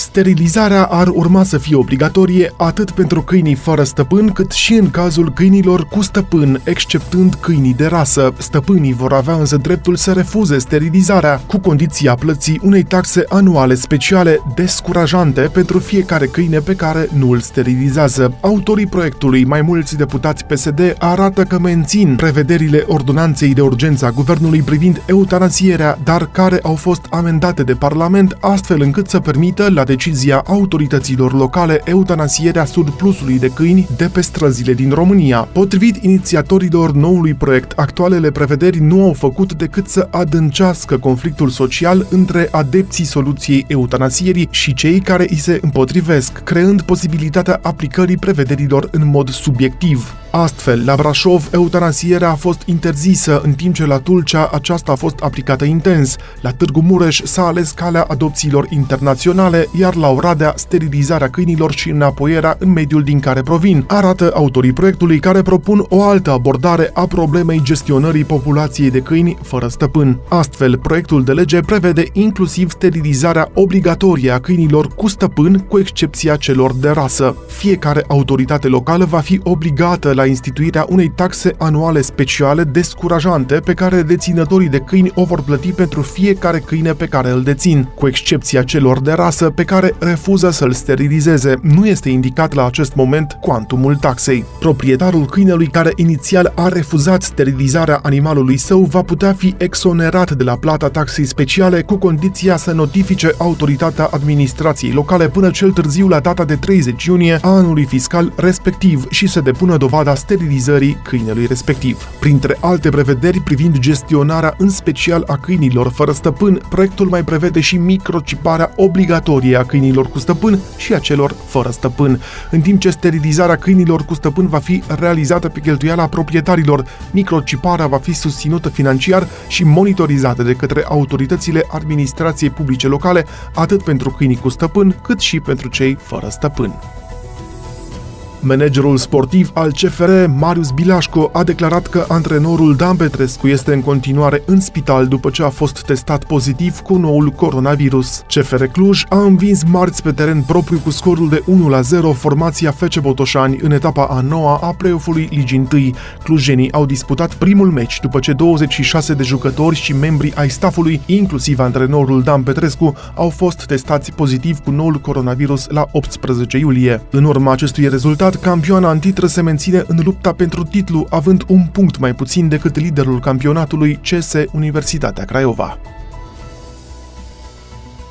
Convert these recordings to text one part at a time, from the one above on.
Sterilizarea ar urma să fie obligatorie atât pentru câinii fără stăpân, cât și în cazul câinilor cu stăpân, exceptând câinii de rasă. Stăpânii vor avea însă dreptul să refuze sterilizarea, cu condiția plății unei taxe anuale speciale descurajante pentru fiecare câine pe care nu îl sterilizează. Autorii proiectului, mai mulți deputați PSD, arată că mențin prevederile ordonanței de urgență a guvernului privind eutanasierea, dar care au fost amendate de Parlament astfel încât să permită la decizia autorităților locale eutanasierea surplusului de câini de pe străzile din România. Potrivit inițiatorilor noului proiect, actualele prevederi nu au făcut decât să adâncească conflictul social între adepții soluției eutanasierii și cei care îi se împotrivesc, creând posibilitatea aplicării prevederilor în mod subiectiv. Astfel, la Brașov, eutanasierea a fost interzisă, în timp ce la Tulcea aceasta a fost aplicată intens. La Târgu Mureș s-a ales calea adopțiilor internaționale, iar la Oradea sterilizarea câinilor și înapoierea în mediul din care provin, arată autorii proiectului care propun o altă abordare a problemei gestionării populației de câini fără stăpân. Astfel, proiectul de lege prevede inclusiv sterilizarea obligatorie a câinilor cu stăpân, cu excepția celor de rasă. Fiecare autoritate locală va fi obligată la instituirea unei taxe anuale speciale descurajante pe care deținătorii de câini o vor plăti pentru fiecare câine pe care îl dețin, cu excepția celor de rasă pe care refuză să-l sterilizeze. Nu este indicat la acest moment cuantumul taxei. Proprietarul câinelui care inițial a refuzat sterilizarea animalului său va putea fi exonerat de la plata taxei speciale cu condiția să notifice autoritatea administrației locale până cel târziu la data de 30 iunie a anului fiscal respectiv și să depună dovada perioada sterilizării câinelui respectiv. Printre alte prevederi privind gestionarea în special a câinilor fără stăpân, proiectul mai prevede și microciparea obligatorie a câinilor cu stăpân și a celor fără stăpân, în timp ce sterilizarea câinilor cu stăpân va fi realizată pe cheltuiala proprietarilor. Microciparea va fi susținută financiar și monitorizată de către autoritățile administrației publice locale, atât pentru câinii cu stăpân, cât și pentru cei fără stăpân. Managerul sportiv al CFR, Marius Bilașco, a declarat că antrenorul Dan Petrescu este în continuare în spital după ce a fost testat pozitiv cu noul coronavirus. CFR Cluj a învins marți pe teren propriu cu scorul de 1-0 formația FC Botoșani în etapa a noua a play-off-ului Ligii 1. Clujenii au disputat primul meci după ce 26 de jucători și membri ai staffului, inclusiv antrenorul Dan Petrescu, au fost testați pozitiv cu noul coronavirus la 18 iulie. În urma acestui rezultat, rezultat, campioana în titră se menține în lupta pentru titlu, având un punct mai puțin decât liderul campionatului CS Universitatea Craiova.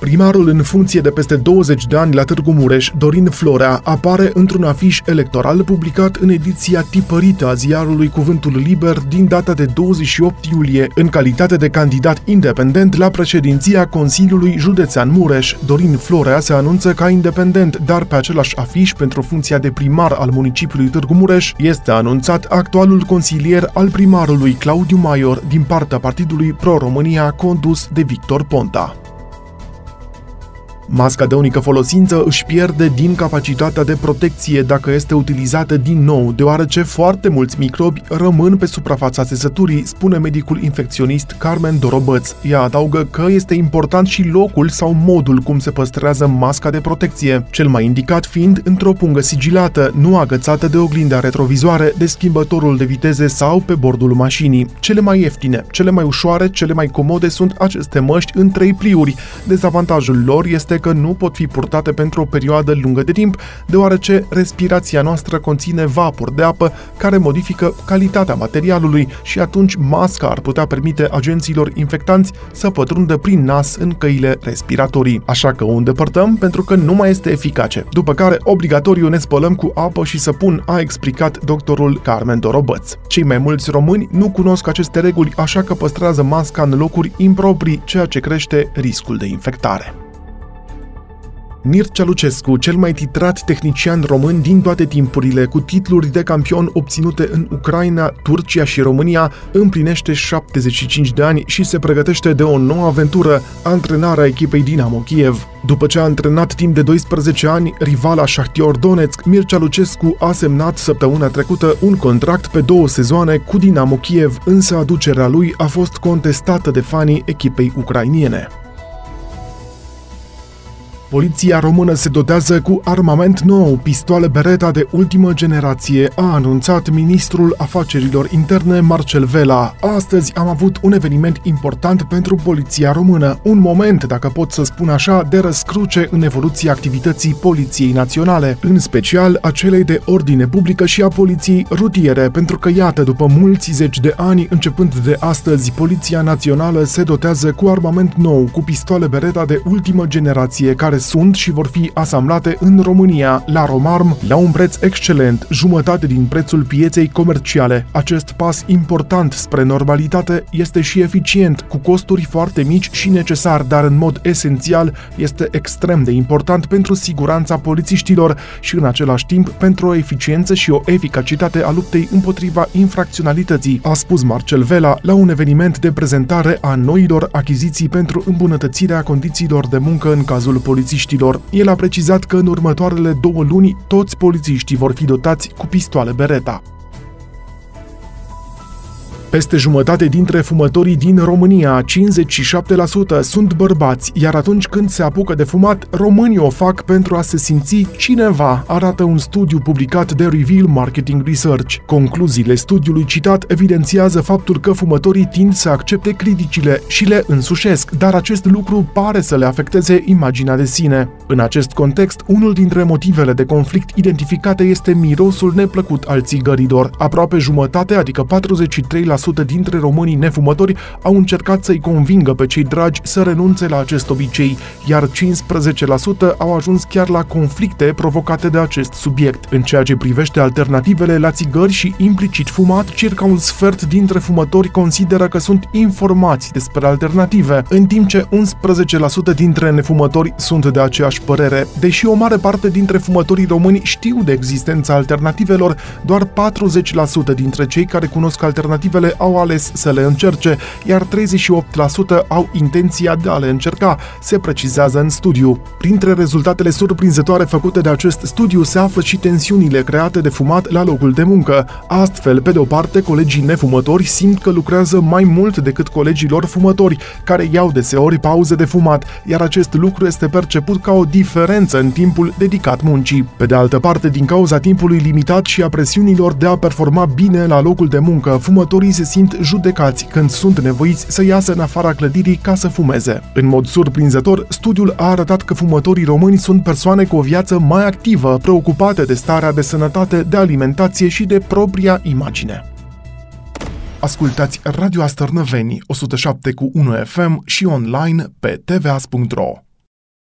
Primarul în funcție de peste 20 de ani la Târgu Mureș, Dorin Florea, apare într-un afiș electoral publicat în ediția tipărită a ziarului Cuvântul Liber din data de 28 iulie, în calitate de candidat independent la președinția Consiliului Județean Mureș. Dorin Florea se anunță ca independent, dar pe același afiș pentru funcția de primar al municipiului Târgu Mureș este anunțat actualul consilier al primarului Claudiu Maior din partea Partidului Pro-România condus de Victor Ponta. Masca de unică folosință își pierde din capacitatea de protecție dacă este utilizată din nou, deoarece foarte mulți microbi rămân pe suprafața țesăturii, spune medicul infecționist Carmen Dorobăț. Ea adaugă că este important și locul sau modul cum se păstrează masca de protecție, cel mai indicat fiind într-o pungă sigilată, nu agățată de oglinda retrovizoare, de schimbătorul de viteze sau pe bordul mașinii. Cele mai ieftine, cele mai ușoare, cele mai comode sunt aceste măști în trei pliuri. Dezavantajul lor este că nu pot fi purtate pentru o perioadă lungă de timp, deoarece respirația noastră conține vapor de apă care modifică calitatea materialului și atunci masca ar putea permite agenților infectanți să pătrundă prin nas în căile respiratorii. Așa că o îndepărtăm pentru că nu mai este eficace. După care, obligatoriu ne spălăm cu apă și săpun, a explicat doctorul Carmen Dorobăț. Cei mai mulți români nu cunosc aceste reguli, așa că păstrează masca în locuri improprii, ceea ce crește riscul de infectare. Mircea Lucescu, cel mai titrat tehnician român din toate timpurile, cu titluri de campion obținute în Ucraina, Turcia și România, împlinește 75 de ani și se pregătește de o nouă aventură, antrenarea echipei Dinamo Kiev. După ce a antrenat timp de 12 ani rivala Shahtior Donetsk, Mircea Lucescu a semnat săptămâna trecută un contract pe două sezoane cu Dinamo Kiev, însă aducerea lui a fost contestată de fanii echipei ucrainiene. Poliția română se dotează cu armament nou, pistoale Beretta de ultimă generație, a anunțat ministrul afacerilor interne Marcel Vela. Astăzi am avut un eveniment important pentru poliția română, un moment, dacă pot să spun așa, de răscruce în evoluția activității Poliției Naționale, în special a celei de ordine publică și a poliției rutiere, pentru că iată, după mulți zeci de ani, începând de astăzi, Poliția Națională se dotează cu armament nou, cu pistoale Beretta de ultimă generație, care sunt și vor fi asamblate în România, la Romarm, la un preț excelent, jumătate din prețul pieței comerciale. Acest pas important spre normalitate este și eficient, cu costuri foarte mici și necesar, dar în mod esențial este extrem de important pentru siguranța polițiștilor și în același timp pentru o eficiență și o eficacitate a luptei împotriva infracționalității, a spus Marcel Vela la un eveniment de prezentare a noilor achiziții pentru îmbunătățirea condițiilor de muncă în cazul poliției polițiștilor. El a precizat că în următoarele două luni toți polițiștii vor fi dotați cu pistoale Beretta. Peste jumătate dintre fumătorii din România, 57%, sunt bărbați, iar atunci când se apucă de fumat, românii o fac pentru a se simți cineva, arată un studiu publicat de Reveal Marketing Research. Concluziile studiului citat evidențiază faptul că fumătorii tind să accepte criticile și le însușesc, dar acest lucru pare să le afecteze imaginea de sine. În acest context, unul dintre motivele de conflict identificate este mirosul neplăcut al țigărilor. Aproape jumătate, adică 43% dintre românii nefumători au încercat să-i convingă pe cei dragi să renunțe la acest obicei, iar 15% au ajuns chiar la conflicte provocate de acest subiect. În ceea ce privește alternativele la țigări și implicit fumat, circa un sfert dintre fumători consideră că sunt informați despre alternative, în timp ce 11% dintre nefumători sunt de aceeași părere. Deși o mare parte dintre fumătorii români știu de existența alternativelor, doar 40% dintre cei care cunosc alternativele care au ales să le încerce, iar 38% au intenția de a le încerca, se precizează în studiu. Printre rezultatele surprinzătoare făcute de acest studiu se află și tensiunile create de fumat la locul de muncă. Astfel, pe de o parte, colegii nefumători simt că lucrează mai mult decât colegii lor fumători, care iau deseori pauze de fumat, iar acest lucru este perceput ca o diferență în timpul dedicat muncii. Pe de altă parte, din cauza timpului limitat și a presiunilor de a performa bine la locul de muncă, fumătorii se simt judecați când sunt nevoiți să iasă în afara clădirii ca să fumeze. În mod surprinzător, studiul a arătat că fumătorii români sunt persoane cu o viață mai activă, preocupate de starea de sănătate, de alimentație și de propria imagine. Ascultați Radio Astărnăveni 107 cu 1 FM și online pe tvas.ro.